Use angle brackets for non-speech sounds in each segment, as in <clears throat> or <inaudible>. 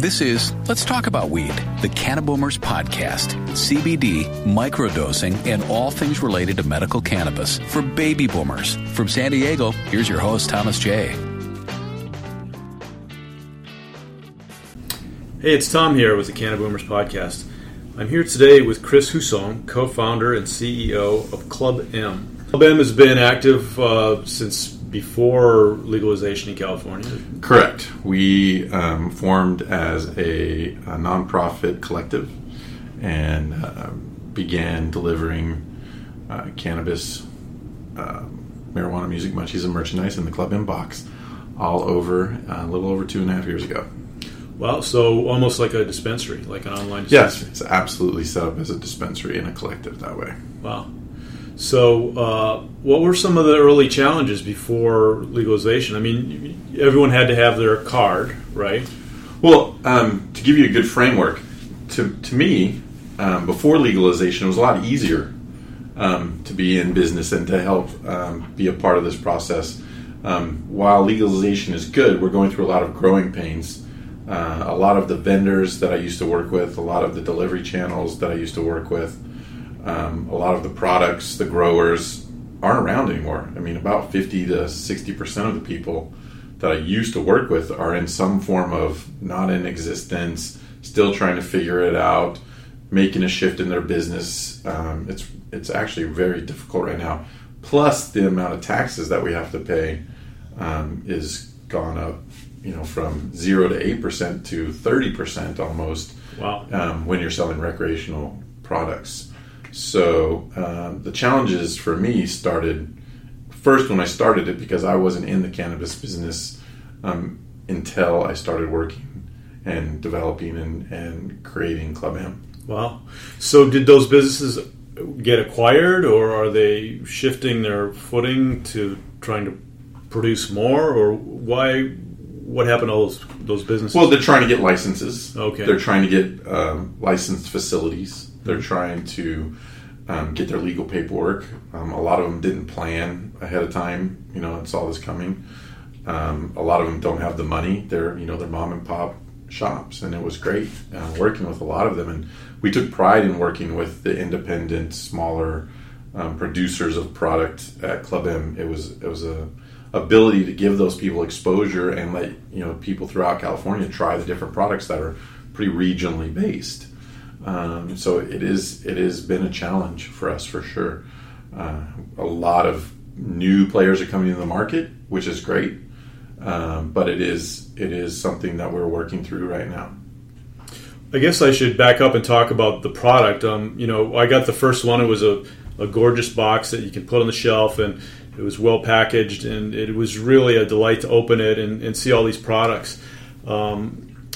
This is Let's Talk About Weed, the Cannaboomers podcast. CBD, microdosing, and all things related to medical cannabis for baby boomers. From San Diego, here's your host, Thomas J. Hey, it's Tom here with the Cannaboomers podcast. I'm here today with Chris Husson, co-founder and CEO of Club M. Club M has been active uh, since before legalization in California. Correct. We um, formed as a, a, nonprofit collective and uh, began delivering uh, cannabis, uh, marijuana, music, munchies, and merchandise in the Club M box all over uh, a little over two and a half years ago. Well, so almost like a dispensary, like an online dispensary. Yes, it's absolutely set up as a dispensary and a collective that way. Wow. So, uh, what were some of the early challenges before legalization? I mean, everyone had to have their card, right? Well, um, to give you a good framework, to, to me, um, before legalization, it was a lot easier um, to be in business and to help um, be a part of this process. Um, while legalization is good, we're going through a lot of growing pains. Uh, a lot of the vendors that I used to work with, a lot of the delivery channels that I used to work with, um, a lot of the products, the growers aren't around anymore. I mean, about 50 to 60% of the people that I used to work with are in some form of not in existence, still trying to figure it out, making a shift in their business. Um, it's, it's actually very difficult right now. Plus, the amount of taxes that we have to pay um, is gone up, you know, from zero to eight percent to thirty percent almost. Wow! Um, when you're selling recreational products, so um, the challenges for me started first when I started it because I wasn't in the cannabis business um, until I started working and developing and, and creating Club M. Wow. So did those businesses get acquired or are they shifting their footing to trying to produce more or why what happened to all those those businesses? Well, they're trying to get licenses. Okay. They're trying to get um, licensed facilities they're trying to um, get their legal paperwork. Um, a lot of them didn't plan ahead of time, you know, and saw this coming. Um, a lot of them don't have the money. They're, you know, they're mom and pop shops, and it was great uh, working with a lot of them. And we took pride in working with the independent, smaller um, producers of product at Club M. It was it was a ability to give those people exposure and let you know people throughout California try the different products that are pretty regionally based. Um, so it is it has been a challenge for us for sure. Uh, a lot of new players are coming into the market, which is great, um, but it is it is something that we're working through right now. I guess I should back up and talk about the product. Um, you know, I got the first one. It was a, a gorgeous box that you can put on the shelf, and it was well packaged, and it was really a delight to open it and, and see all these products. Um,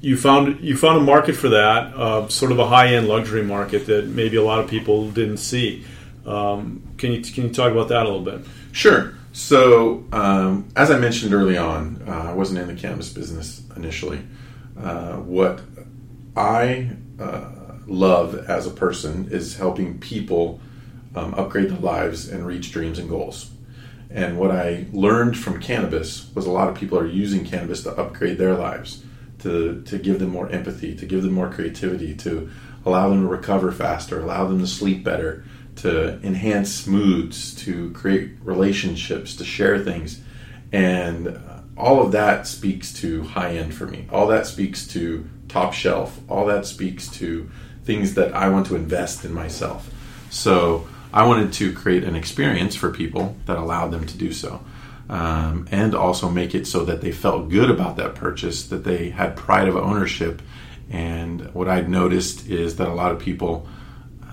you found you found a market for that, uh, sort of a high end luxury market that maybe a lot of people didn't see. Um, can you can you talk about that a little bit? Sure. So, um, as I mentioned early on, uh, I wasn't in the cannabis business initially. Uh, what I uh, love as a person is helping people um, upgrade their lives and reach dreams and goals. And what I learned from cannabis was a lot of people are using cannabis to upgrade their lives to, to give them more empathy, to give them more creativity, to allow them to recover faster, allow them to sleep better, to enhance moods, to create relationships, to share things. And all of that speaks to high end for me. All that speaks to top shelf. All that speaks to things that I want to invest in myself. So I wanted to create an experience for people that allowed them to do so um, and also make it so that they felt good about that purchase, that they had pride of ownership. And what I'd noticed is that a lot of people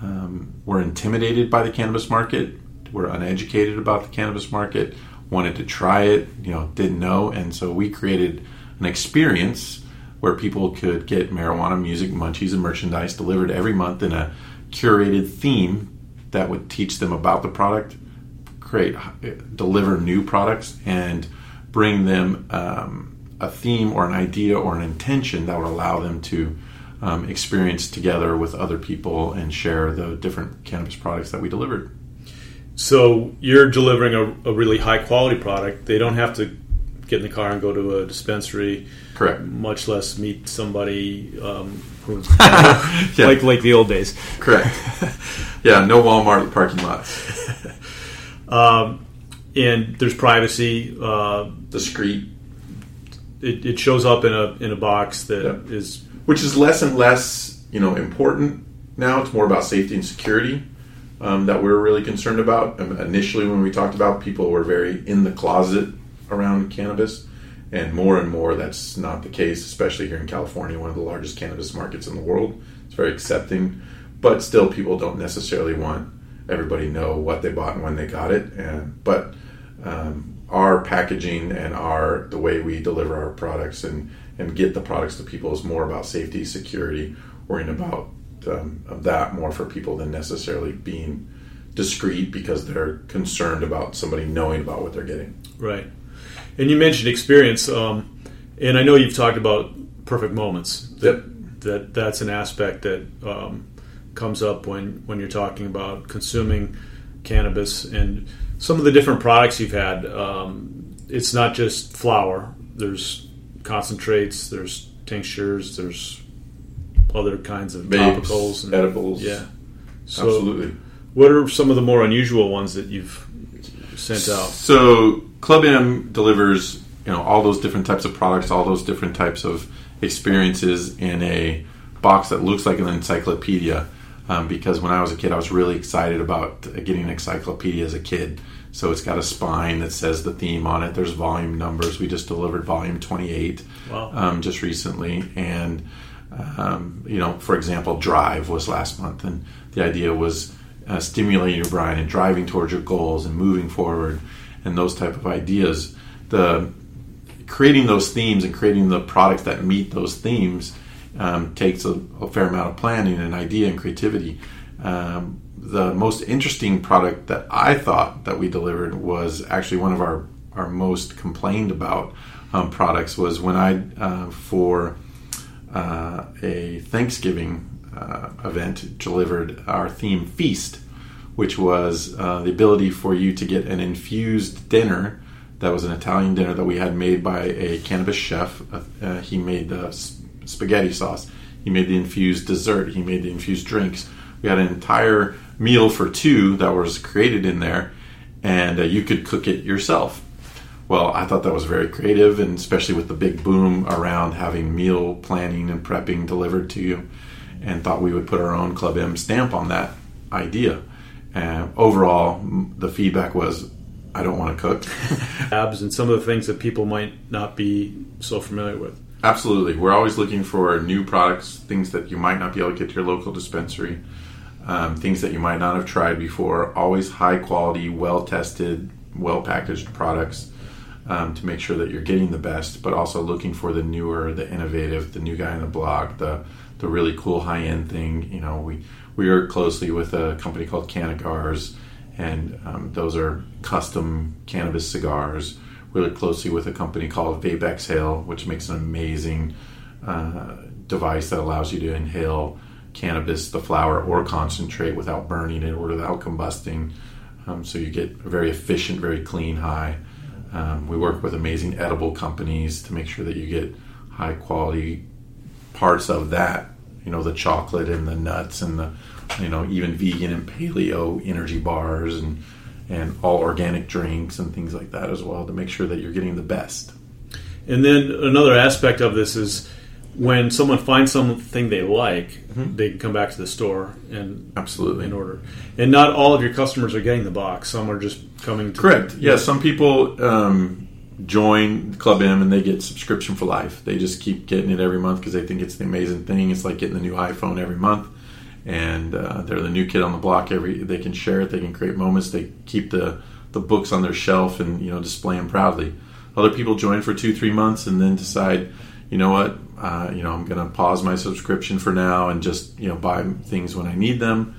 um, were intimidated by the cannabis market, were uneducated about the cannabis market, wanted to try it, you know, didn't know. And so we created an experience where people could get marijuana, music, munchies, and merchandise delivered every month in a curated theme that would teach them about the product create, deliver new products and bring them um, a theme or an idea or an intention that would allow them to um, experience together with other people and share the different cannabis products that we delivered. So you're delivering a, a really high quality product. They don't have to get in the car and go to a dispensary. Correct. Much less meet somebody um, who's <laughs> Yeah. like like the old days. Correct. <laughs> yeah, no Walmart parking lots. <laughs> And there's privacy. Uh, Discreet, it, it shows up in a in a box that Yeah. is which is less and less, you know, important now. It's more about safety and security um, that we're really concerned about. Um, initially, when we talked about, people were very in the closet around cannabis, and more and more that's not the case. Especially here in California, one of the largest cannabis markets in the world. It's very accepting, but still, people don't necessarily want everybody know what they bought and when they got it. And but um, our packaging and our the way we deliver our products and and get the products to people is more about safety, security, worrying about um, of that more for people than necessarily being discreet because they're concerned about somebody knowing about what they're getting. right. And you mentioned experience, um, and I know you've talked about perfect moments. That that that's an aspect that um, comes up when when you're talking about consuming cannabis and some of the different products you've had. Um, it's not just flour. There's concentrates. There's tinctures. There's other kinds of Vapes, topicals and edibles. Yeah. So, Absolutely. what are some of the more unusual ones that you've sent out? So Club M delivers, you know, all those different types of products, all those different types of experiences in a box that looks like an encyclopedia. Um, because when I was a kid, I was really excited about getting an encyclopedia as a kid. So it's got a spine that says the theme on it. There's volume numbers. We just delivered volume 28 Wow. um, just recently, and um, you know, for example, Drive was last month, and the idea was uh, stimulating your brain and driving towards your goals and moving forward, and those type of ideas. The creating those themes and creating the products that meet those themes um, takes a, a fair amount of planning and idea and creativity. Um, the most interesting product that I thought that we delivered was actually one of our, our most complained about um, products was when I uh, for uh, a Thanksgiving uh, event delivered our theme feast, which was uh, the ability for you to get an infused dinner. That was an Italian dinner that we had made by a cannabis chef. Uh, he made the spaghetti sauce. He made the infused dessert. He made the infused drinks. We had an entire meal for two that was created in there, and uh, you could cook it yourself. Well, I thought that was very creative, and especially with the big boom around having meal planning and prepping delivered to you, and thought we would put our own Club M stamp on that idea. And overall, the feedback was, I don't want to cook. <laughs> Abs and some of the things that people might not be so familiar with. Absolutely. We're always looking for new products, things that you might not be able to get to your local dispensary, um, things that you might not have tried before. Always high quality, well tested, well packaged products um, to make sure that you're getting the best, but also looking for the newer, the innovative, the new guy on the block, the the really cool high end thing. You know, we we work closely with a company called Canagars, and um, those are custom cannabis cigars. Really closely with a company called VapeXhale, which makes an amazing uh, device that allows you to inhale cannabis, the flower, or concentrate without burning it or without combusting. Um, so you get a very efficient, very clean high. Um, we work with amazing edible companies to make sure that you get high quality parts of that. You know, the chocolate and the nuts and the, you know, even vegan and paleo energy bars and and all organic drinks and things like that as well to make sure that you're getting the best. And then another aspect of this is when someone finds something they like, Mm-hmm. they can come back to the store and Absolutely. in order. And not all of your customers are getting the box. Some are just coming to Correct. Yeah, some people um, join Club M and they get subscription for life. They just keep getting it every month because they think it's the amazing thing. It's like getting the new iPhone every month, and uh, they're the new kid on the block. Every they can share it. They can create moments. They keep the the books on their shelf and you know display them proudly. Other people join for two three months and then decide, you know what, uh, you know I'm going to pause my subscription for now and just you know buy things when I need them.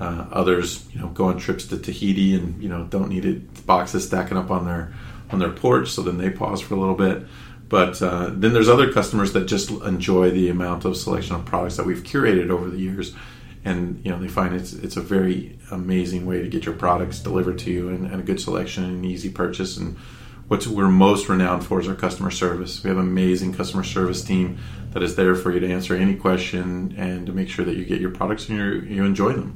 Uh, others, you know, go on trips to Tahiti and you know don't need it boxes stacking up on their on their porch, so then they pause for a little bit. But uh, then there's other customers that just enjoy the amount of selection of products that we've curated over the years, and you know they find it's it's a very amazing way to get your products delivered to you and, and a good selection and easy purchase. And what we're most renowned for is our customer service. We have an amazing customer service team that is there for you to answer any question and to make sure that you get your products and you you enjoy them.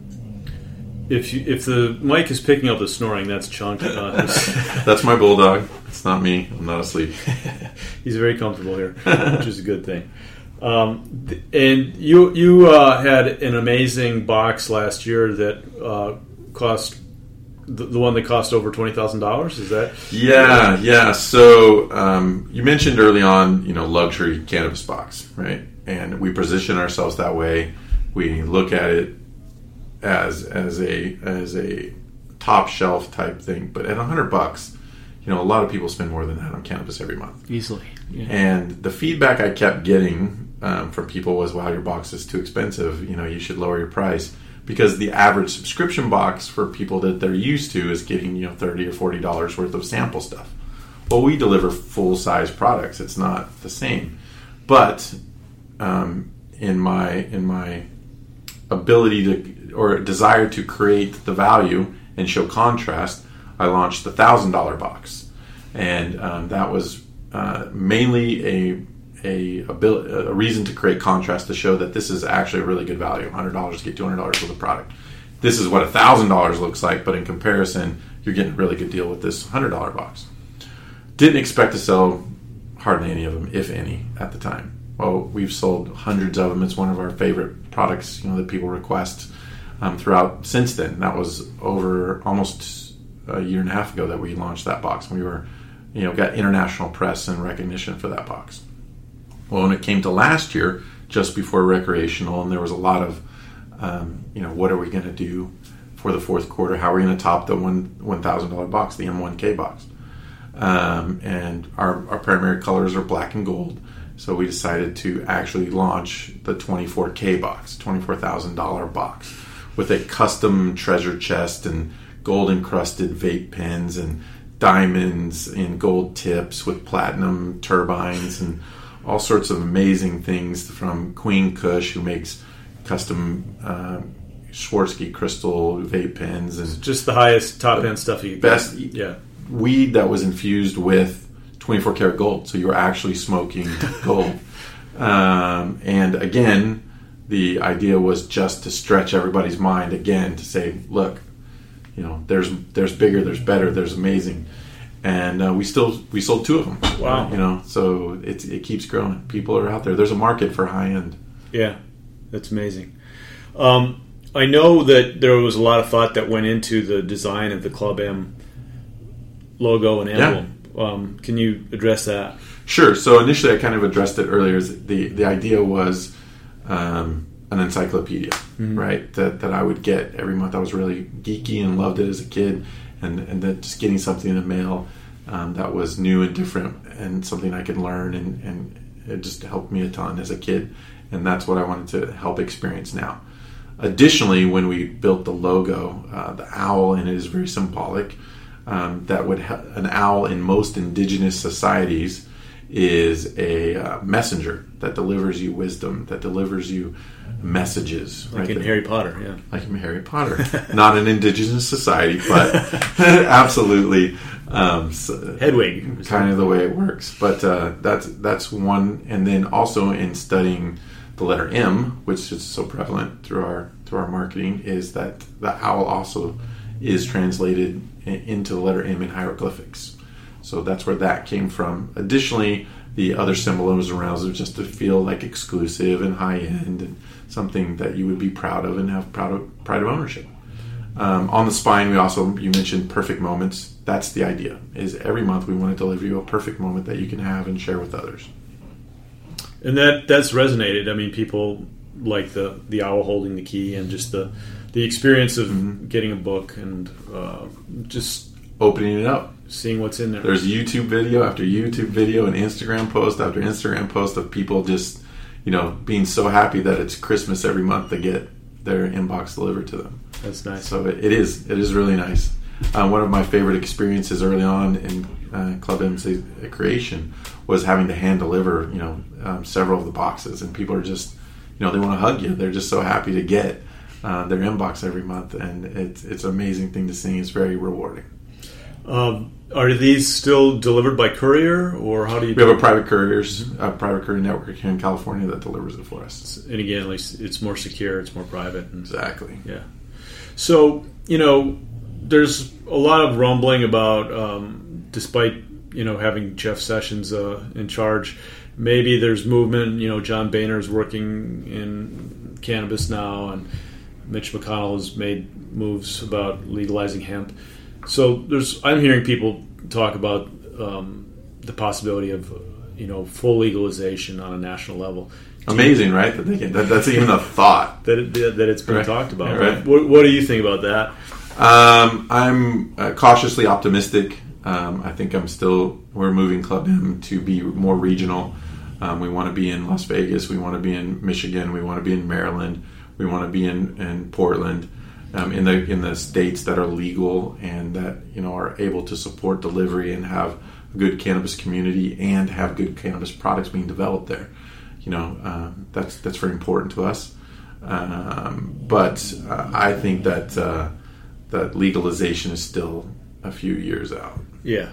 If you, if the mic is picking up the snoring, that's Chunk. Uh, <laughs> That's my bulldog. It's not me. I'm not asleep. <laughs> he's very comfortable here, which is a good thing. Um, and you you uh, had an amazing box last year that uh, cost the, the one that cost over twenty thousand dollars. Is that Yeah, yeah. So um, you mentioned early on, you know, luxury cannabis box, right? And we position ourselves that way. We look at it as as a as a top shelf type thing. But at a hundred bucks, you know, a lot of people spend more than that on cannabis every month. easily? Yeah. And the feedback I kept getting um, from people was, "Wow, your box is too expensive. You know, you should lower your price." Because the average subscription box for people that they're used to is getting you know thirty or forty dollars worth of sample stuff. Well, we deliver full size products. It's not the same, but um, in my in my ability to or desire to create the value and show contrast, I launched the thousand dollar box, and um, that was uh, mainly a a, abil- a reason to create contrast to show that this is actually a really good value. Hundred dollars to get two hundred dollars worth of product. This is what thousand dollars looks like, but in comparison, you're getting a really good deal with this hundred dollar box. Didn't expect to sell hardly any of them, if any, at the time. Well, we've sold hundreds of them. It's one of our favorite products, you know, that people request um, throughout since then. That was over almost a year and a half ago that we launched that box. We were, you know, got international press and recognition for that box. Well, when it came to last year, just before recreational, and there was a lot of, um, you know, what are we going to do for the fourth quarter? How are we going to top the one one thousand dollar box, the M1K box? Um, and our, our primary colors are black and gold. So we decided to actually launch the 24K box, $24,000 box, with a custom treasure chest and gold encrusted vape pens and diamonds in gold tips with platinum turbines and all sorts of amazing things from Queen Kush, who makes custom uh, Swarovski crystal vape pens and Just the highest top end stuff you can get. best- Yeah. weed that was infused with 24 karat gold. So you were actually smoking <laughs> gold. Um, and again, the idea was just to stretch everybody's mind again to say, look, you know, there's there's bigger, there's better, there's amazing. And uh, we still we sold two of them. Wow. You know, so it it keeps growing. People are out there. There's a market for high end. Yeah, that's amazing. Um, I know that there was a lot of thought that went into the design of the Club M logo and emblem. Um, can you address that? Sure. So initially, I kind of addressed it earlier. The the idea was um, an encyclopedia, right? That that I would get every month. I was really geeky and loved it as a kid, and and that just getting something in the mail um, that was new and different and something I could learn and and it just helped me a ton as a kid, and that's what I wanted to help experience now. Additionally, when we built the logo, uh, the owl and it is very symbolic. Um, that would ha- an owl in most indigenous societies is a uh, messenger that delivers you wisdom, that delivers you messages. Like in That- Harry Potter, yeah. like in Harry Potter. <laughs> Not an indigenous society, but <laughs> absolutely um, s- Hedwig. kind of the way it works. But uh, that's that's one, and then also in studying the letter M, which is so prevalent through our through our marketing, is that the owl also is translated into the letter M in hieroglyphics. So that's where that came from. Additionally, the other symbolism around it just to feel like exclusive and high end and something that you would be proud of and have proud of, pride of ownership. Um, on the spine, we also you mentioned perfect moments. That's the idea. Is every month we want to deliver you a perfect moment that you can have and share with others. And that that's resonated. I mean, people like the the owl holding the key and just the the experience of getting a book and uh, just Opening it up. seeing what's in there. There's YouTube video after YouTube video and Instagram post after Instagram post of people just, you know, being so happy that it's Christmas every month to get their inbox delivered to them. That's nice. So it, it is. It is really nice. Uh, one of my favorite experiences early on in uh, Club MC creation was having to hand deliver, you know, um, several of the boxes, and people are just, you know, they want to hug you. They're just so happy to get uh, their inbox every month, and it's it's an amazing thing to see. It's very rewarding. Um, are these still delivered by courier, or how do you? We have a private couriers, a private courier network here in California that delivers it for us. And again, at least it's more secure, it's more private. And, Exactly. yeah. So you know, there's a lot of rumbling about, um, despite you know having Jeff Sessions uh, in charge, maybe there's movement. You know, John Boehner is working in cannabis now, and Mitch McConnell has made moves about legalizing hemp. So there's, I'm hearing people talk about um, the possibility of, you know, full legalization on a national level. Amazing, right? That, they can, that that's even a thought. That, it, that it's been Right. talked about. Right. What, what do you think about that? Um, I'm uh, cautiously optimistic. Um, I think I'm still. We're moving Club M to be more regional. Um, we want to be in Las Vegas. We want to be in Michigan. We want to be in Maryland. We want to be in, in Portland. Um, in the in the states that are legal and that you know are able to support delivery and have a good cannabis community and have good cannabis products being developed there. You know um, that's that's very important to us. Um, but uh, I think that uh, that legalization is still a few years out. Yeah.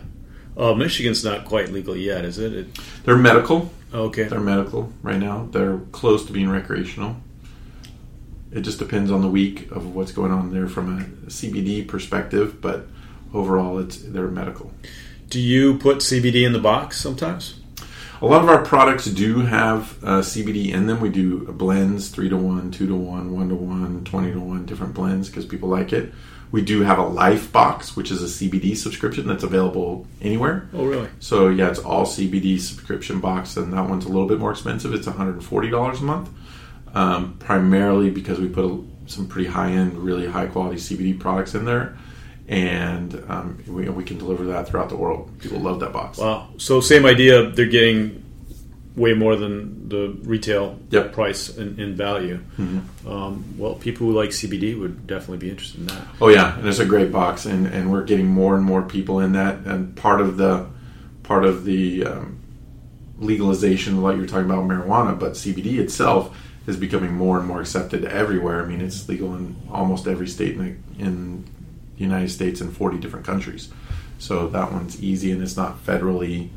Uh, Michigan's not quite legal yet, is it? it They're medical. okay. They're medical right now. They're close to being recreational. It just depends on the week of what's going on there from a CBD perspective, but overall, it's they're medical. Do you put CBD in the box sometimes? A lot of our products do have uh, CBD in them. We do blends, three to one, two to one, one to one, 20 to one, different blends because people like it. We do have a Life Box, which is a CBD subscription that's available anywhere. Oh, really? So yeah, it's all CBD subscription box, and that one's a little bit more expensive. It's one hundred and forty dollars a month, um, primarily because we put a, some pretty high end, really high quality CBD products in there, and um, we, we can deliver that throughout the world. People love that box. Wow. So same idea. They're getting way more than the retail Yep. Mm-hmm. price in, in value. Um, well, people who like CBD would definitely be interested in that. Oh yeah, and it's a great box, and, and we're getting more and more people in that. And part of the part of the um, legalization, like you're talking about marijuana, but CBD itself is becoming more and more accepted everywhere. I mean, it's legal in almost every state in the, in the United States and 40 different countries. So that one's easy, and it's not federally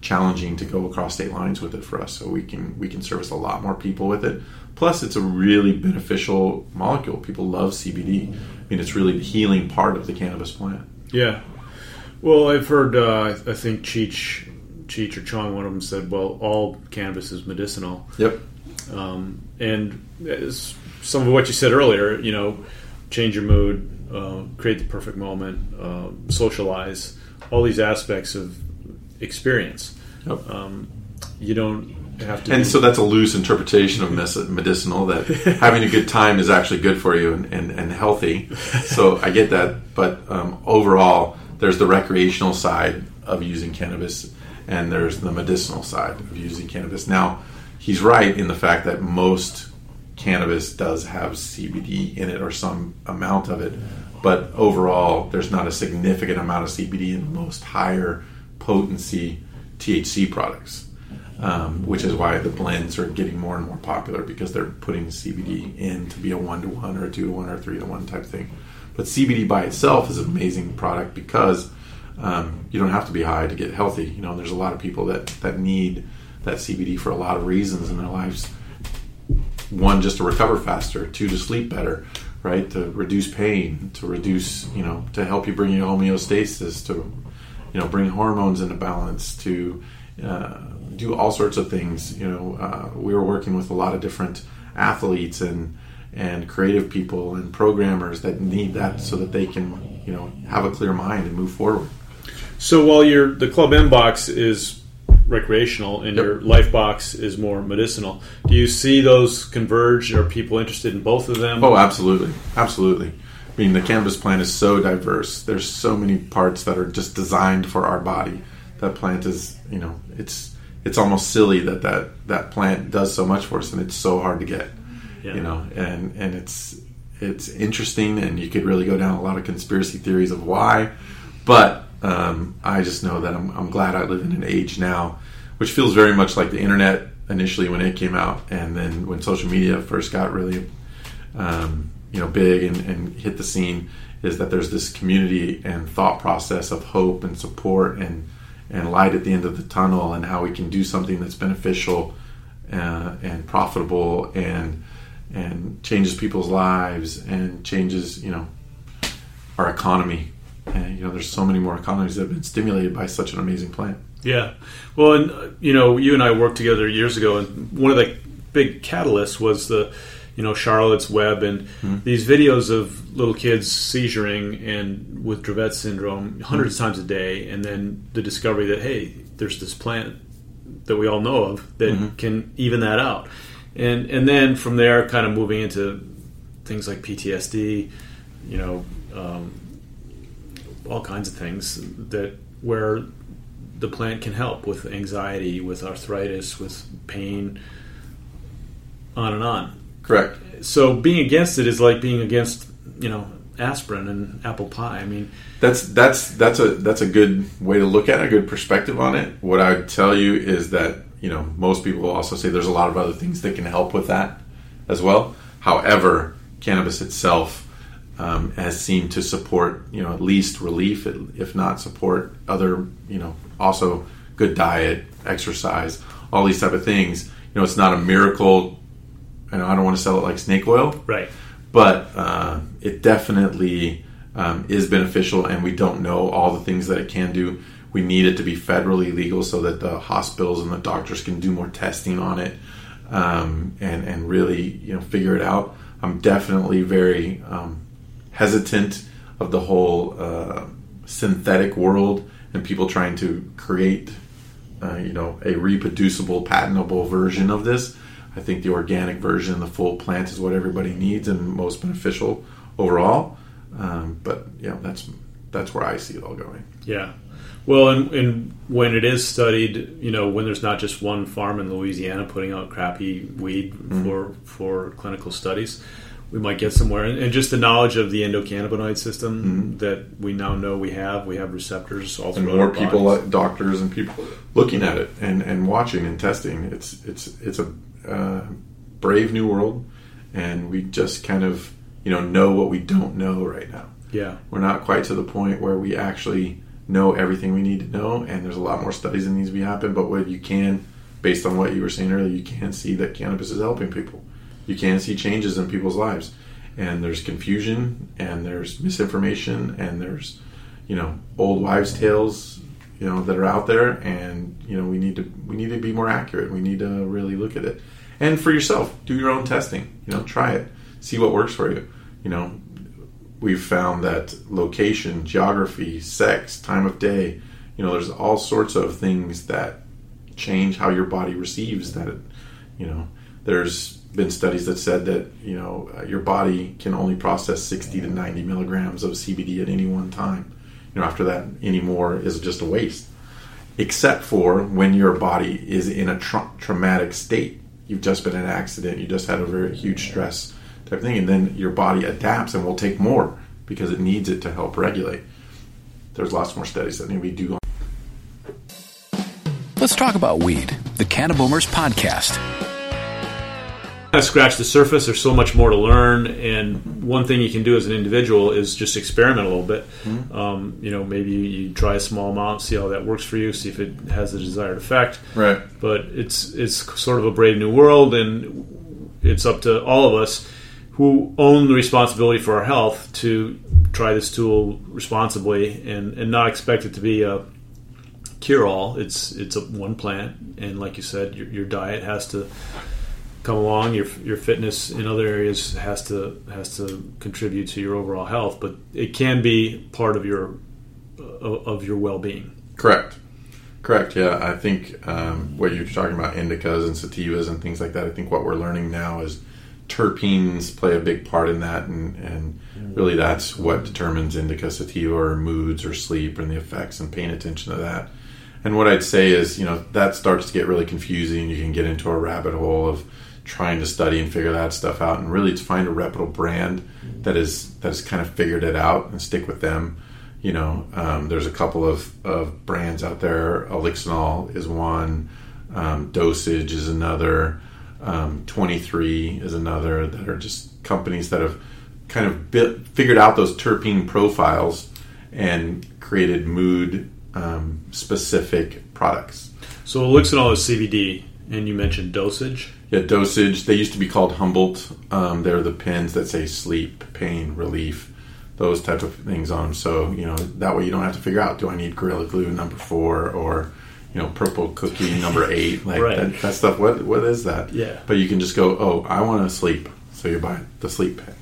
challenging to go across state lines with it for us. So we can we can service a lot more people with it. Plus, it's a really beneficial molecule. People love CBD. I mean, it's really the healing part of the cannabis plant. Yeah. Well, I've heard. Uh, I I think Cheech, Cheech or Chong, one of them said, "Well, all cannabis is medicinal." Yep. Um, and some of what you said earlier, you know, change your mood, uh, create the perfect moment, uh, socialize, all these aspects of experience. Yep. Um, you don't have to. And be- so that's a loose interpretation of medicinal that <laughs> having a good time is actually good for you and, and, and healthy. So I get that. But um, overall, there's the recreational side of using cannabis and there's the medicinal side of using cannabis. Now, he's right in the fact that most cannabis does have CBD in it or some amount of it. But overall, there's not a significant amount of CBD in most higher potency THC products um, which is why the blends are getting more and more popular because they're putting CBD in to be a one to one or a two to one or a three to one type thing. But CBD by itself is an amazing product because um, you don't have to be high to get healthy. You know, there's a lot of people that that need that CBD for a lot of reasons in their lives. One, just to recover faster. Two, to sleep better. Right, to reduce pain, to reduce, you know, to help you bring your homeostasis, to, you know, bring hormones into balance, to uh, do all sorts of things. You know, uh, we were working with a lot of different athletes and and creative people and programmers that need that so that they can, you know, have a clear mind and move forward. so while your the Club M box is recreational and Yep. your Life box is more medicinal, do you see those converge? Are people interested in both of them? Oh, absolutely, absolutely. I mean, the cannabis plant is so diverse. There's so many parts that are just designed for our body. That plant is, you know, it's it's almost silly that that that plant does so much for us, and it's so hard to get. Yeah. You know, and and it's it's interesting, and you could really go down a lot of conspiracy theories of why. But um, I just know that I'm, I'm glad I live in an age now, which feels very much like the internet initially when it came out, and then when social media first got really um, you know big and, and hit the scene is that there's this community and thought process of hope and support and and light at the end of the tunnel and how we can do something that's beneficial uh, and profitable and and changes people's lives and changes you know our economy and you know there's so many more economies that have been stimulated by such an amazing plant yeah well and uh, you know you and i worked together years ago and one of the big catalysts was the you know Charlotte's Web and mm-hmm. these videos of little kids seizuring and with Dravet syndrome 100s mm-hmm. times a day, and then the discovery that hey, there's this plant that we all know of that mm-hmm. can even that out, and and then from there, kind of moving into things like PTSD, you know, um, all kinds of things that where the plant can help with anxiety, with arthritis, with pain, on and on. Correct. So being against it is like being against, you know, aspirin and apple pie. I mean, that's that's that's a that's a good way to look at it, a good perspective on it. What I would tell you is that you know most people also say there's a lot of other things that can help with that as well. However, cannabis itself um, has seemed to support you know at least relief, if not support other you know also good diet, exercise, all these type of things. You know, it's not a miracle I don't want to sell it like snake oil, right? But uh, it definitely um, is beneficial, and we don't know all the things that it can do. We need it to be federally legal so that the hospitals and the doctors can do more testing on it um, and and really you know figure it out. I'm definitely very um, hesitant of the whole uh, synthetic world and people trying to create uh, you know a reproducible, patentable version of this. I think the organic version, the full plant, is what everybody needs and most beneficial overall. Um, but yeah, that's that's where I see it all going. Yeah. Well, and, and, when it is studied, you know, when there's not just one farm in Louisiana putting out crappy weed mm-hmm. for for clinical studies, we might get somewhere. And, and just the knowledge of the endocannabinoid system mm-hmm. that we now know we have, we have receptors all through. And more people, like doctors and people, looking at it and, and watching and testing. It's it's it's a uh, brave new world, and we just kind of you know know what we don't know right now. Yeah, we're not quite to the point where we actually know everything we need to know, and there's a lot more studies that needs to be happen. But what you can, based on what you were saying earlier, you can see that cannabis is helping people. You can see changes in people's lives, and there's confusion, and there's misinformation, and there's you know old wives' tales you know that are out there. And you know we need to we need to be more accurate. We need to really look at it. And for yourself do your own testing. You know try it. See what works for you. You know we've found that location geography sex time of day you know there's all sorts of things that change how your body receives that you know. There's been studies that said that you know uh, your body can only process 60 to 90 milligrams of cbd at any one time you know after that any more is just a waste except for when your body is in a tra- traumatic state you've just been in an accident, you just had a very huge stress type thing, and then your body adapts and will take more because it needs it to help regulate. There's lots more studies that need to be done. Let's talk about weed, the Cannaboomers podcast. Scratch the surface. There's so much more to learn, and one thing you can do as an individual is just experiment a little bit. Mm-hmm. Um, you know, maybe you try a small amount, see how that works for you, see if it has the desired effect. Right. But it's it's sort of a brave new world, and it's up to all of us who own the responsibility for our health to try this tool responsibly and, and not expect it to be a cure all. It's it's a one plant, and like you said, your, your diet has to come along. Your your fitness in other areas has to has to contribute to your overall health, but it can be part of your of your well being. Correct. Correct. Yeah, I think um, what you're talking about indicas and sativas and things like that. I think what we're learning now is terpenes play a big part in that, and, and really that's what determines indica, sativa, or moods or sleep and the effects, and paying attention to that. And what I'd say is, you know, that starts to get really confusing. You can get into a rabbit hole of trying to study and figure that stuff out, and really to find a reputable brand that is that has kind of figured it out and stick with them. You know, um, there's a couple of, of brands out there. Elixinol is one. Um, dosist is another. Um, 23 is another. That are just companies that have kind of bit, figured out those terpene profiles and created mood um, specific products. So Elixinol is CBD, and you mentioned dosist. Yeah, dosist. They used to be called Humboldt. Um, they're the pens that say sleep, pain, relief, those type of things on them. So you know that way you don't have to figure out do I need Gorilla Glue number four or you know purple cookie number eight like Right. that, that stuff. What what is that? Yeah. But you can just go. Oh, I want to sleep. So you buy the sleep pen.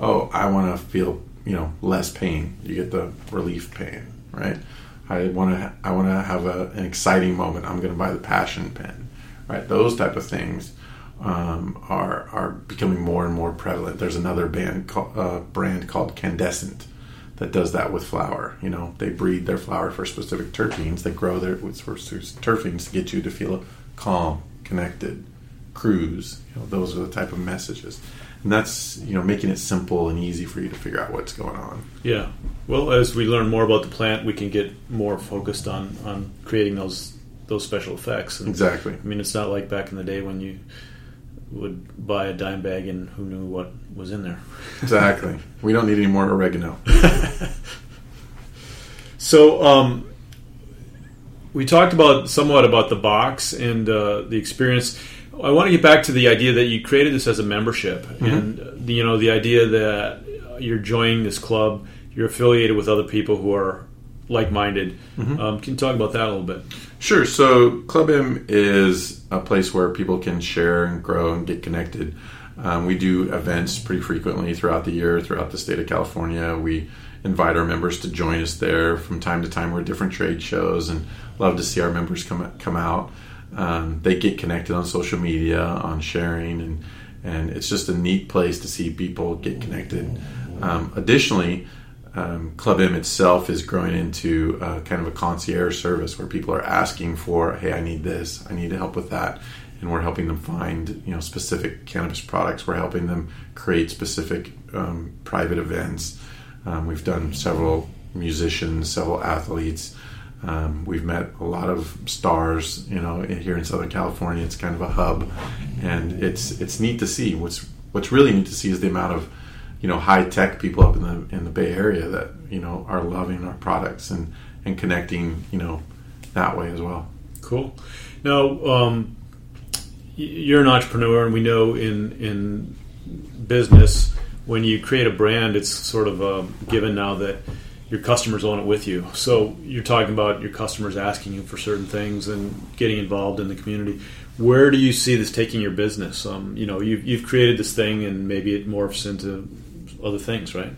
Oh, I want to feel you know less pain. You get the relief pain. Right. I want to. I want to have a, an exciting moment. I'm going to buy the passion pen. Right. Those type of things um, are are becoming more and more prevalent. There's another band called, uh, brand called Candescent that does that with flour. You know, they breed their flour for specific terpenes. They grow their with for terpenes to get you to feel calm, connected, cruise. You know, those are the type of messages, and that's you know making it simple and easy for you to figure out what's going on. Yeah. Well, as we learn more about the plant, we can get more focused on on creating those those special effects. And, Exactly. I mean, it's not like back in the day when you would buy a dime bag and who knew what was in there. Exactly. we don't need any more oregano. <laughs> So, um, we talked about somewhat about the box and uh, the experience. I want to get back to the idea that you created this as a membership, and uh, you know the idea that you're joining this club, you're affiliated with other people who are like-minded. Um, can you talk about that a little bit? Sure. So Club M is a place where people can share and grow and get connected. Um, we do events pretty frequently throughout the year, throughout the state of California. We invite our members to join us there from time to time. We're different trade shows and love to see our members come come out. Um, they get connected on social media, on sharing, and and it's just a neat place to see people get connected. Um, additionally, um, Club M itself is growing into uh, kind of a concierge service where people are asking for, "Hey, I need this. I need help with that," and we're helping them find you know specific cannabis products. We're helping them create specific um, private events. Um, we've done several musicians, several athletes. Um, we've met a lot of stars, you know, here in Southern California. It's kind of a hub, and it's it's neat to see. What's what's really neat to see is the amount of you know high tech people up in the in the Bay Area that you know are loving our products and and connecting you know that way as well. Cool. Now, um, you're an entrepreneur, and we know in in business when you create a brand, it's sort of a given now that your customers own it with you. So you're talking about your customers asking you for certain things and getting involved in the community. Where do you see this taking your business? Um, you know, you've, you've created this thing, and maybe it morphs into other things, right?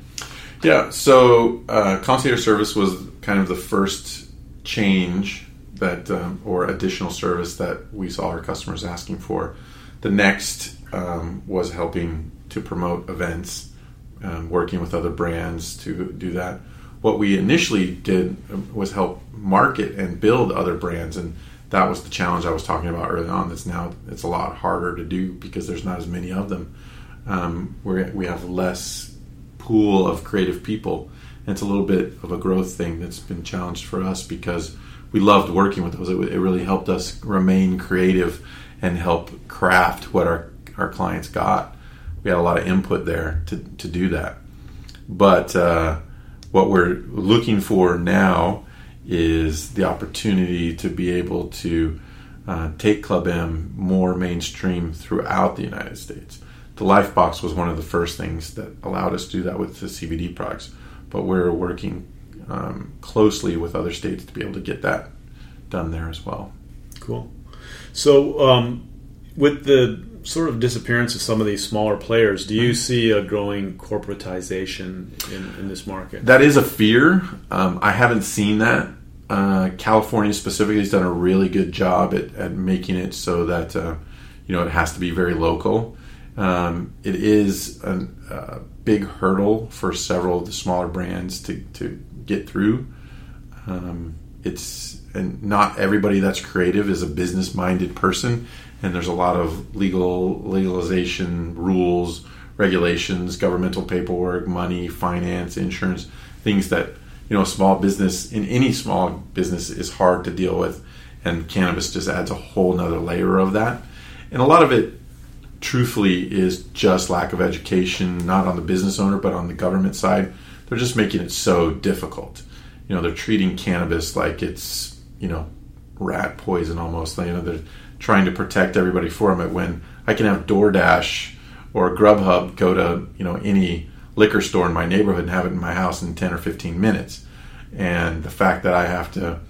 Yeah, so uh, concierge service was kind of the first change that, um, or additional service that we saw our customers asking for. The next um, was helping to promote events, um, working with other brands to do that. What we initially did um, was help market and build other brands, and that was the challenge I was talking about early on. That's now it's a lot harder to do because there's not as many of them. Um, we we have less pool of creative people. And it's a little bit of a growth thing that's been challenged for us because we loved working with those. It, it really helped us remain creative and help craft what our, our clients got. We had a lot of input there to, to do that. But uh, what we're looking for now is the opportunity to be able to uh, take Club M more mainstream throughout the United States. The life box was one of the first things that allowed us to do that with the CBD products, but we're working um, closely with other states to be able to get that done there as well. Cool. So, um, with the sort of disappearance of some of these smaller players, do you see a growing corporatization in, in this market? That is a fear. Um, I haven't seen that. Uh, California specifically has done a really good job at, at making it so that uh, you know it has to be very local. Um, it is a, a big hurdle for several of the smaller brands to, to get through. Um, it's and not everybody that's creative is a business minded person, and there's a lot of legal legalization rules, regulations, governmental paperwork, money, finance, insurance, things that you know a small business in any small business is hard to deal with, and cannabis just adds a whole nother layer of that, and a lot of it truthfully is just lack of education, not on the business owner, but on the government side. They're just making it so difficult. You know, they're treating cannabis like it's, you know, rat poison almost. You know, they're trying to protect everybody from it when I can have DoorDash or Grubhub go to, you know, any liquor store in my neighborhood and have it in my house in 10 or 15 minutes. And the fact that I have to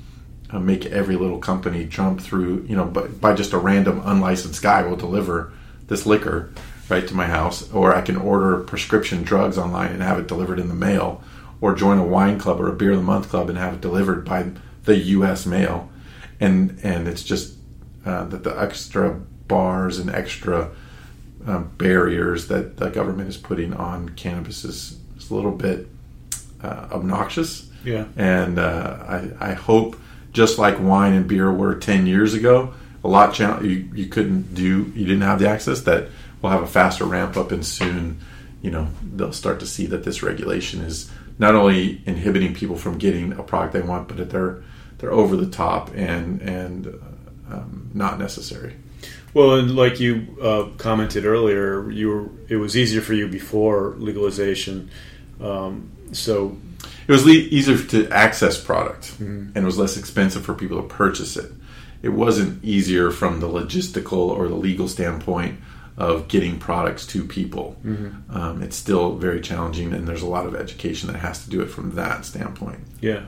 uh, make every little company jump through, you know, by, by just a random unlicensed guy will deliver this liquor right to my house, or I can order prescription drugs online and have it delivered in the mail, or join a wine club or a beer of the month club and have it delivered by the U.S. mail, and and it's just uh, that the extra bars and extra um, barriers that the government is putting on cannabis is, is a little bit uh, obnoxious. Yeah, and uh, I I hope just like wine and beer were 10 years ago, a lot channel you, you couldn't do, you didn't have the access that will have a faster ramp up and soon, you know, they'll start to see that this regulation is not only inhibiting people from getting a product they want, but that they're, they're over the top and, and uh, um, not necessary. Well, and like you uh, commented earlier, you were, it was easier for you before legalization. Um, so it was le- easier to access product mm-hmm. and it was less expensive for people to purchase it. It wasn't easier from the logistical or the legal standpoint of getting products to people. Mm-hmm. Um, it's still very challenging, and there's a lot of education that has to do it from that standpoint. Yeah.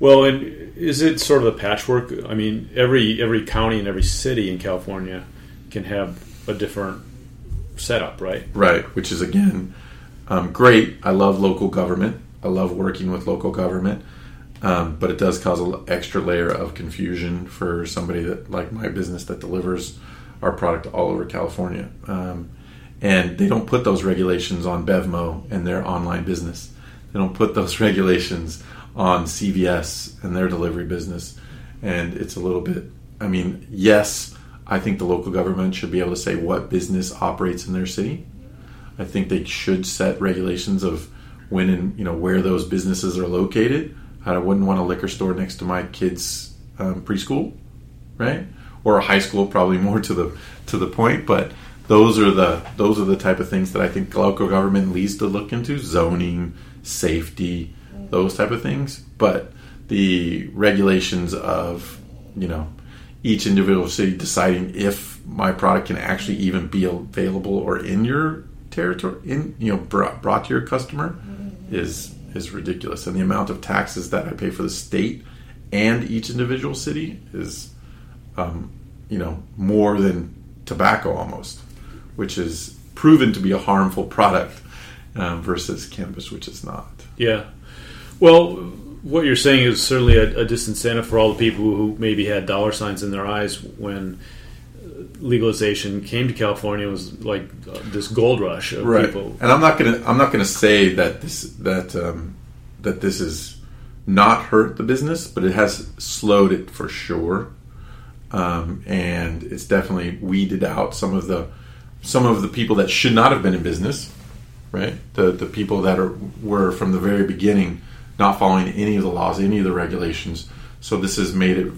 Well, and is it sort of a patchwork? I mean, every every county and every city in California can have a different setup, right? Right. Which is again um, great. I love local government. I love working with local government, um, but it does cause an extra layer of confusion for somebody that like my business that delivers our product all over California. Um, and they don't put those regulations on Bevmo and their online business. They don't put those <laughs> regulations on CVS and their delivery business. And it's a little bit, I mean, yes, I think the local government should be able to say what business operates in their city. I think they should set regulations of when and you know where those businesses are located. I wouldn't want a liquor store next to my kids' um, preschool, right? Or a high school, probably more to the to the point. But those are the those are the type of things that I think local government needs to look into: zoning, safety, those type of things. But the regulations of you know each individual city deciding if my product can actually even be available or in your territory in you know brought, brought to your customer is is ridiculous, and the amount of taxes that I pay for the state and each individual city is, um, you know, more than tobacco almost, which is proven to be a harmful product um, versus cannabis, which is not. Yeah. Well, what you're saying is certainly a, a disincentive for all the people who maybe had dollar signs in their eyes when legalization came to California was like uh, this gold rush of right. people. And I'm not gonna I'm not gonna say that this that um, that this is not hurt the business, but it has slowed it for sure. Um, and it's definitely weeded out some of the some of the people that should not have been in business, right? The the people that are were from the very beginning not following any of the laws, any of the regulations. So this has made it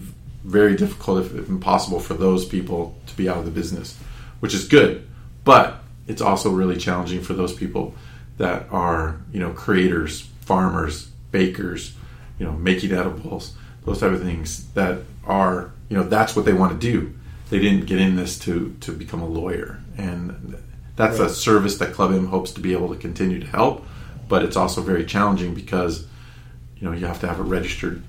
very difficult, if impossible, for those people to be out of the business, which is good. But it's also really challenging for those people that are, you know, creators, farmers, bakers, you know, making edibles, those type of things that are, you know, that's what they want to do. They didn't get in this to to become a lawyer, and that's right. a service that Club M hopes to be able to continue to help. But it's also very challenging because, you know, you have to have a registered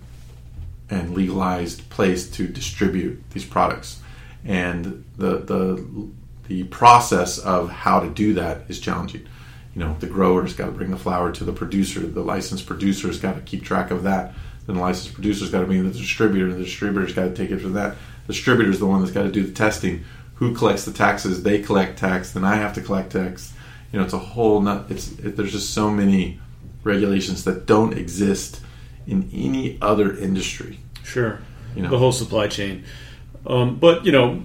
and legalized place to distribute these products. And the the the process of how to do that is challenging. You know, the grower's got to bring the flower to the producer. The licensed producer's got to keep track of that. Then the licensed producer's got to be the distributor. And the distributor's got to take it from that. The distributor's the one that's got to do the testing. Who collects the taxes? They collect tax. Then I have to collect tax. You know, it's a whole. Not, it's it, there's just so many regulations that don't exist in any other industry. Sure, you know? the whole supply chain. Um, but you know,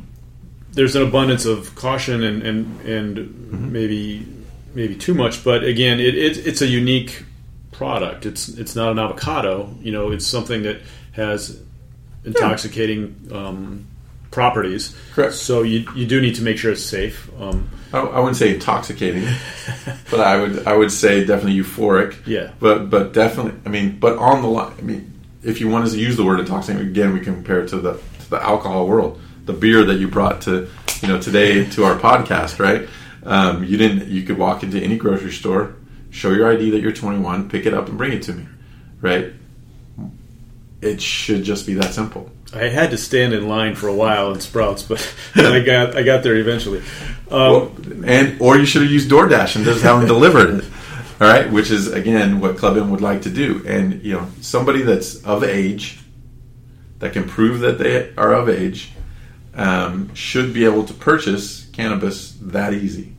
there's an abundance of caution and and, and mm-hmm. maybe maybe too much. But again, it, it, it's a unique product. It's it's not an avocado. You know, it's something that has intoxicating um, properties. Correct. So you, you do need to make sure it's safe. Um, I, I wouldn't say intoxicating, <laughs> but I would I would say definitely euphoric. Yeah. But but definitely, I mean, but on the line, I mean, if you want to use the word intoxicating again, we compare it to the to the alcohol world, the beer that you brought to you know today to our podcast, right? Um, you didn't. You could walk into any grocery store, show your ID that you're 21, pick it up, and bring it to me, right? It should just be that simple. I had to stand in line for a while in Sprouts, but <laughs> I got I got there eventually. Um, Well, and or you should have used DoorDash and just have them delivered it. All right, which is again what Club M would like to do. And you know, somebody that's of age that can prove that they are of age um, should be able to purchase cannabis that easy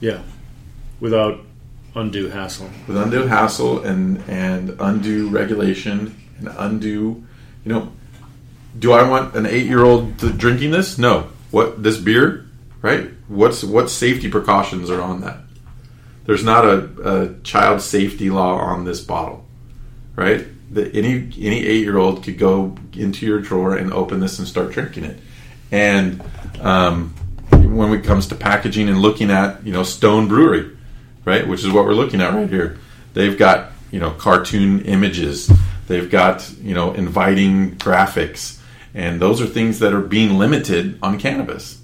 yeah, without undue hassle. with undue hassle and and undue regulation and undue, you know. Do I want an eight-year-old drinking this? No. What this beer, right? What's what safety precautions are on that? There's not a, a child safety law on this bottle, right? That any any eight-year-old could go into your drawer and open this and start drinking it. And um, when it comes to packaging and looking at you know Stone Brewery, right, which is what we're looking at right here, they've got you know cartoon images, they've got you know inviting graphics, and those are things that are being limited on cannabis.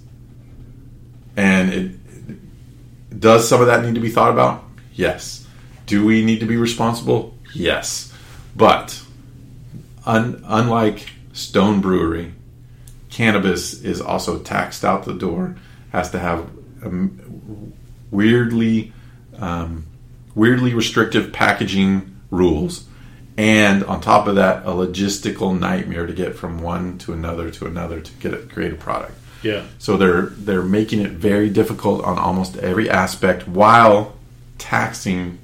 And it does some of that need to be thought about? Yes. Do we need to be responsible? Yes. But un- unlike Stone Brewery, cannabis is also taxed out the door. Has to have weirdly, um, weirdly restrictive packaging rules, and on top of that, a logistical nightmare to get from one to another to another to get it create a product. Yeah, So they're they're making it very difficult on almost every aspect while taxing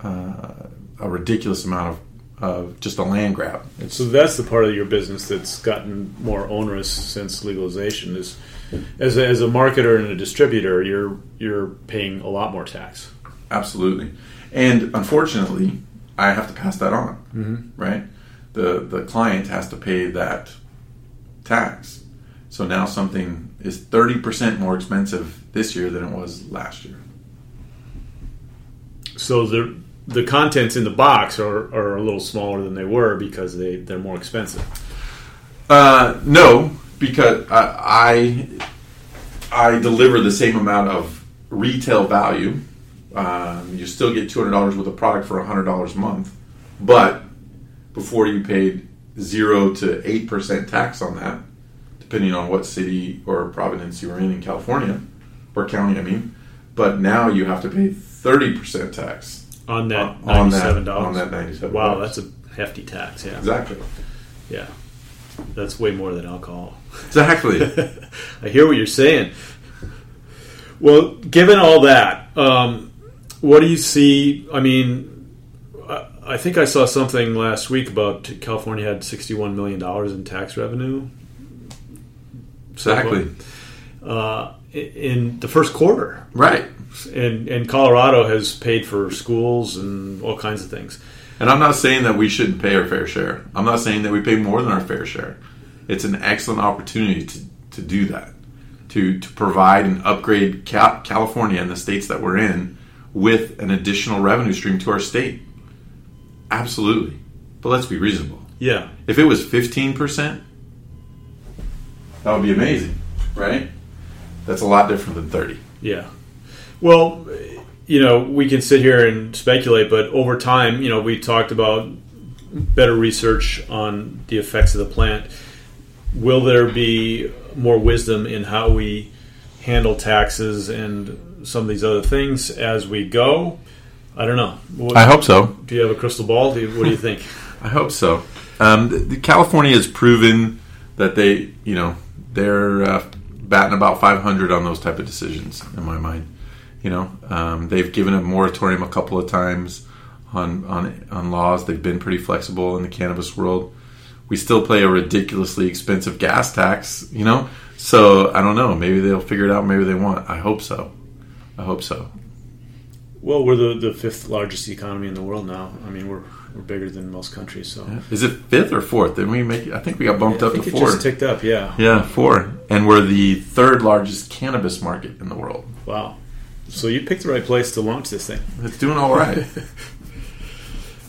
uh, a ridiculous amount of, of just a land grab. It's so that's the part of your business that's gotten more onerous since legalization. Is as a, as a marketer and a distributor, you're you're paying a lot more tax. absolutely, and unfortunately, I have to pass that on. Mm-hmm. Right, the the client has to pay that tax. So now something is thirty percent more expensive this year than it was last year. So the the contents in the box are, are a little smaller than they were because they they're more expensive. Uh, no, because I, I I deliver the same amount of retail value. Um, you still get two hundred dollars worth of product for hundred dollars a month, but before you paid zero to eight percent tax on that, depending on what city or province you were in in California or county. I mean, but now you have to pay thirty percent tax On that on ninety dollars. on that ninety seven. Wow, that's a hefty tax. Yeah, exactly yeah, that's way more than alcohol. exactly. <laughs> I hear what you're saying. Well, given all that, um, what do you see? I mean, I, think I saw something last week about California had 61 million dollars in tax revenue. exactly. Uh, in the first quarter, Right. and and Colorado has paid for schools and all kinds of things. And I'm not saying that we shouldn't pay our fair share. I'm not saying that we pay more than our fair share. It's an excellent opportunity to, to do that, to, to provide and upgrade Cal- California and the states that we're in with an additional revenue stream to our state. Absolutely. But let's be reasonable. Yeah, If it was 15%, that would be amazing, right? That's a lot different than 30. Yeah. Well, you know, we can sit here and speculate, but over time, you know, we talked about better research on the effects of the plant. Will there be more wisdom in how we handle taxes and some of these other things as we go? I don't know. What, I hope so. do you have a crystal ball? Do you, what do you think? <laughs> I hope so. Um, the, the California has proven that they, you know, they're uh, batting about 500 on those type of decisions. In my mind, you know, um, they've given a moratorium a couple of times on on on laws. They've been pretty flexible in the cannabis world. We still play a ridiculously expensive gas tax, you know. So I don't know. Maybe they'll figure it out. Maybe they won't. I hope so. I hope so. Well, we're the, the fifth largest economy in the world now. I mean, we're we're bigger than most countries. So Yeah. Is it fifth or fourth? Did we make? I think we got bumped I up to four. just ticked up. Yeah. yeah, four, and we're the third largest cannabis market in the world. Wow. So you picked the right place to launch this thing. It's doing all right. <laughs>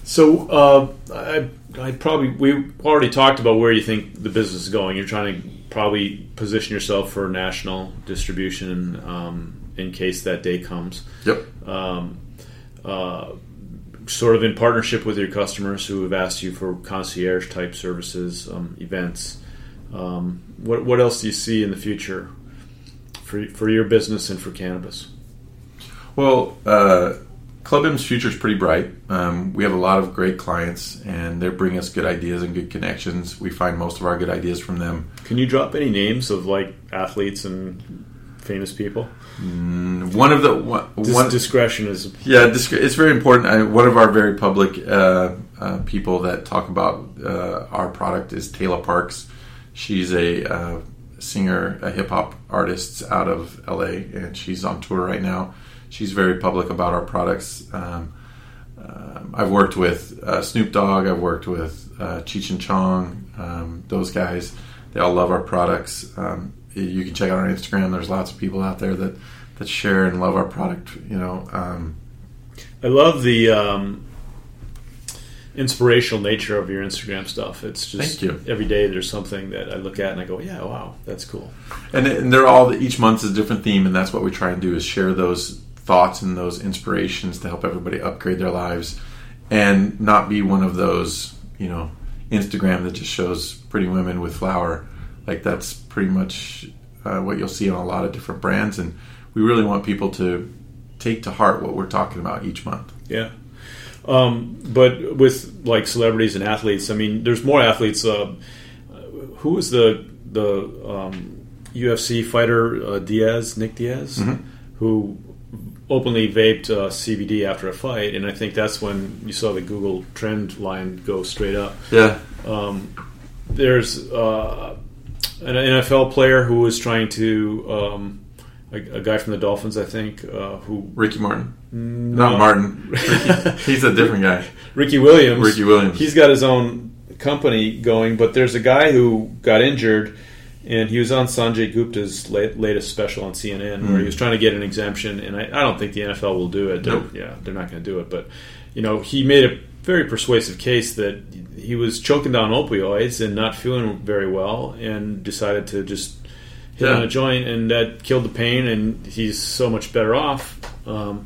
So uh, I, I probably we already talked about where you think the business is going. You're trying to probably position yourself for national distribution um, in case that day comes. yep. Um, uh, sort of in partnership with your customers who have asked you for concierge type services, um, events. Um, what what else do you see in the future for for your business and for cannabis? Well, uh, Club M's future is pretty bright. Um, we have a lot of great clients, and they bring us good ideas and good connections. We find most of our good ideas from them. Can you drop any names of like athletes and famous people? One of the one, Dis- one discretion is Yeah, it's very important. I, one of our very public uh, uh, people that talk about uh, our product is Tayla Parx. She's a uh, singer, a hip hop artist out of LA, and she's on tour right now. She's very public about our products. Um, um, I've worked with uh, Snoop Dogg. I've worked with uh, Cheech and Chong. Um, those guys, they all love our products. Um, you can check out our Instagram. There's lots of people out there that that share and love our product. You know. Um, I love the um, inspirational nature of your Instagram stuff. It's just Thank you. every day there's something that I look at and I go, yeah, wow, that's cool. and, and they're all each month is a different theme and that's what we try and do is share those thoughts and those inspirations to help everybody upgrade their lives and not be one of those you know instagram that just shows pretty women with flour like that's pretty much uh, what you'll see on a lot of different brands and we really want people to take to heart what we're talking about each month Yeah. Um, but with like celebrities and athletes, I mean, there's more athletes. Uh, who was the the um, UFC fighter uh, Diaz, Nick Diaz, who openly vaped uh, CBD after a fight, and I think that's when you saw the Google trend line go straight up. yeah Um, there's uh, an NFL player who was trying to um, a, a guy from the Dolphins, I think, uh, who ricky martin not martin Ricky, <laughs> he's a different guy Ricky Williams. Ricky Williams. He's got his own company going, but there's a guy who got injured, and he was on Sanjay Gupta's late, latest special on CNN where he was trying to get an exemption, and I, I don't think the NFL will do it. They're, Nope. Yeah, they're not going to do it. But you know, he made a very persuasive case that he was choking down opioids and not feeling very well, and decided to just hit Yeah. on a joint, and that killed the pain, and he's so much better off. Um,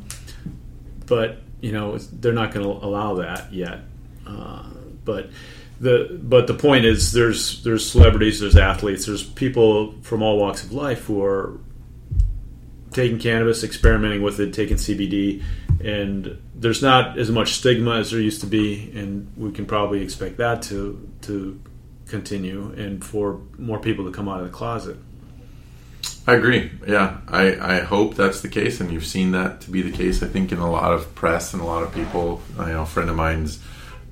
but you know they're not going to allow that yet. Uh, but the but the point is there's there's celebrities, there's athletes, there's people from all walks of life who are taking cannabis, experimenting with it, taking CBD, and there's not as much stigma as there used to be, and we can probably expect that to to continue and for more people to come out of the closet. I agree. Yeah, I, I hope that's the case, and you've seen that to be the case. I think in a lot of press and a lot of people. I know a friend of mine's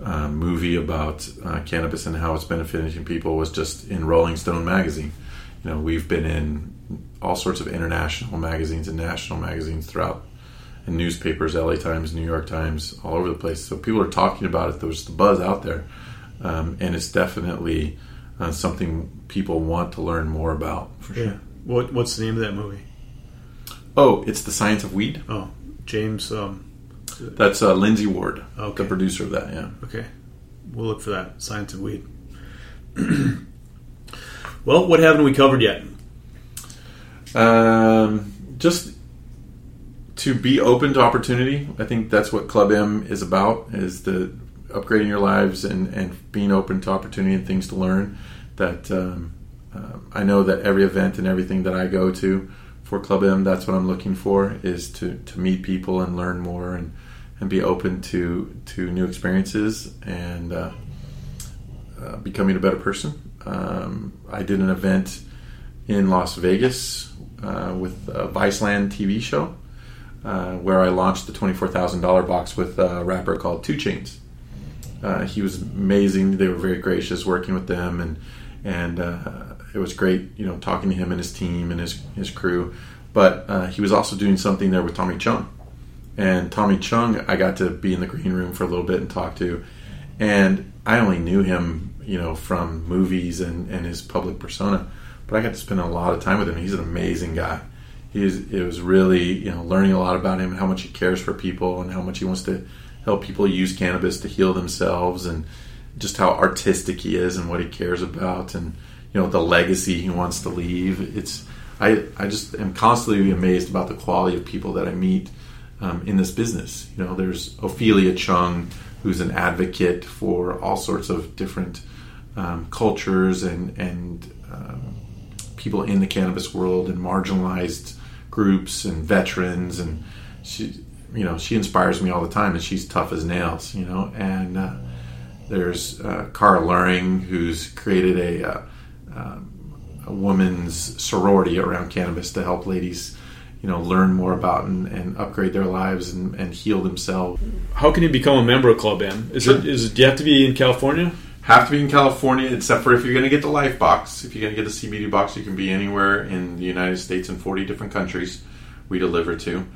uh, movie about uh, cannabis and how it's benefiting people was just in Rolling Stone magazine. You know, we've been in all sorts of international magazines and national magazines throughout, and newspapers, LA Times, New York Times, all over the place. So people are talking about it. There's the buzz out there, um, and it's definitely uh, something people want to learn more about. For sure. Yeah. What what's the name of that movie? Oh, it's the science of weed. Oh, James. Um, That's uh, Lindsay Ward, Okay. the producer of that. Yeah. Okay, we'll look for that. Science of Weed. <clears throat> well, what haven't we covered yet? Um, just to be open to opportunity. I think that's what Club M is about: is the upgrading your lives and and being open to opportunity and things to learn. That um, uh, I know that every event and everything that I go to for Club M, that's what I'm looking for: is to to meet people and learn more and and be open to to new experiences and uh, uh, becoming a better person. Um, I did an event in Las Vegas uh, with a Viceland TV show uh, where I launched the $24,000 box with a rapper called 2 Chainz. Uh, he was amazing. They were very gracious working with them, and and uh, it was great, you know, talking to him and his team and his his crew. But uh, he was also doing something there with Tommy Chong, and Tommy Chong, I got to be in the green room for a little bit and talk to, And I only knew him, you know, from movies and, and his public persona, but I got to spend a lot of time with him. He's an amazing guy. He's, it was really, you know, learning a lot about him, and how much he cares for people, and how much he wants to help people use cannabis to heal themselves, and just how artistic he is and what he cares about, and you know the legacy he wants to leave. It's I I just am constantly amazed about the quality of people that I meet um, in this business. You know, there's Ophelia Chong, who's an advocate for all sorts of different um, cultures and and um, people in the cannabis world and marginalized groups and veterans and she you know she inspires me all the time and she's tough as nails you know and uh, there's uh, Cara Luring who's created a, uh, um, a woman's sorority around cannabis to help ladies you know learn more about and, and upgrade their lives and, and, heal themselves. How can you become a member of Club M? Is sure. it is do you have to be in California? Have to be in California, except for if you're going to get the Life box. If you're going to get the CBD box, you can be anywhere in the United States and 40 different countries. We deliver to,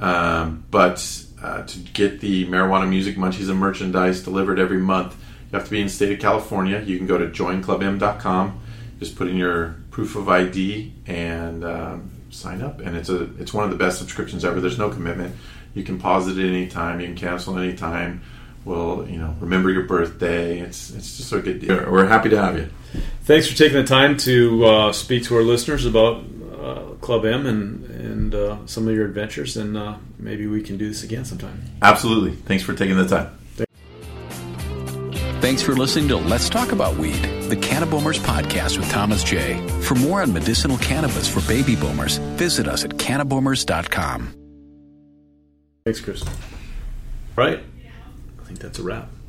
um, but uh, to get the marijuana music munchies and merchandise delivered every month, you have to be in the state of California. You can go to joinclubm.com, just put in your proof of ID, and um, sign up, and it's a it's one of the best subscriptions ever. There's no commitment. You can pause it at any time. You can cancel at any time. We'll you know remember your birthday. It's it's just a good deal. We're happy to have you. Thanks for taking the time to uh, speak to our listeners about uh, Club M and and uh, some of your adventures, and uh, maybe we can do this again sometime. Absolutely. Thanks for taking the time. Thanks for listening to Let's Talk About Weed, the Cannaboomers podcast with Thomas J. For more on medicinal cannabis for baby boomers, visit us at cannaboomers.com. Thanks, Chris. Right. Think that's a wrap.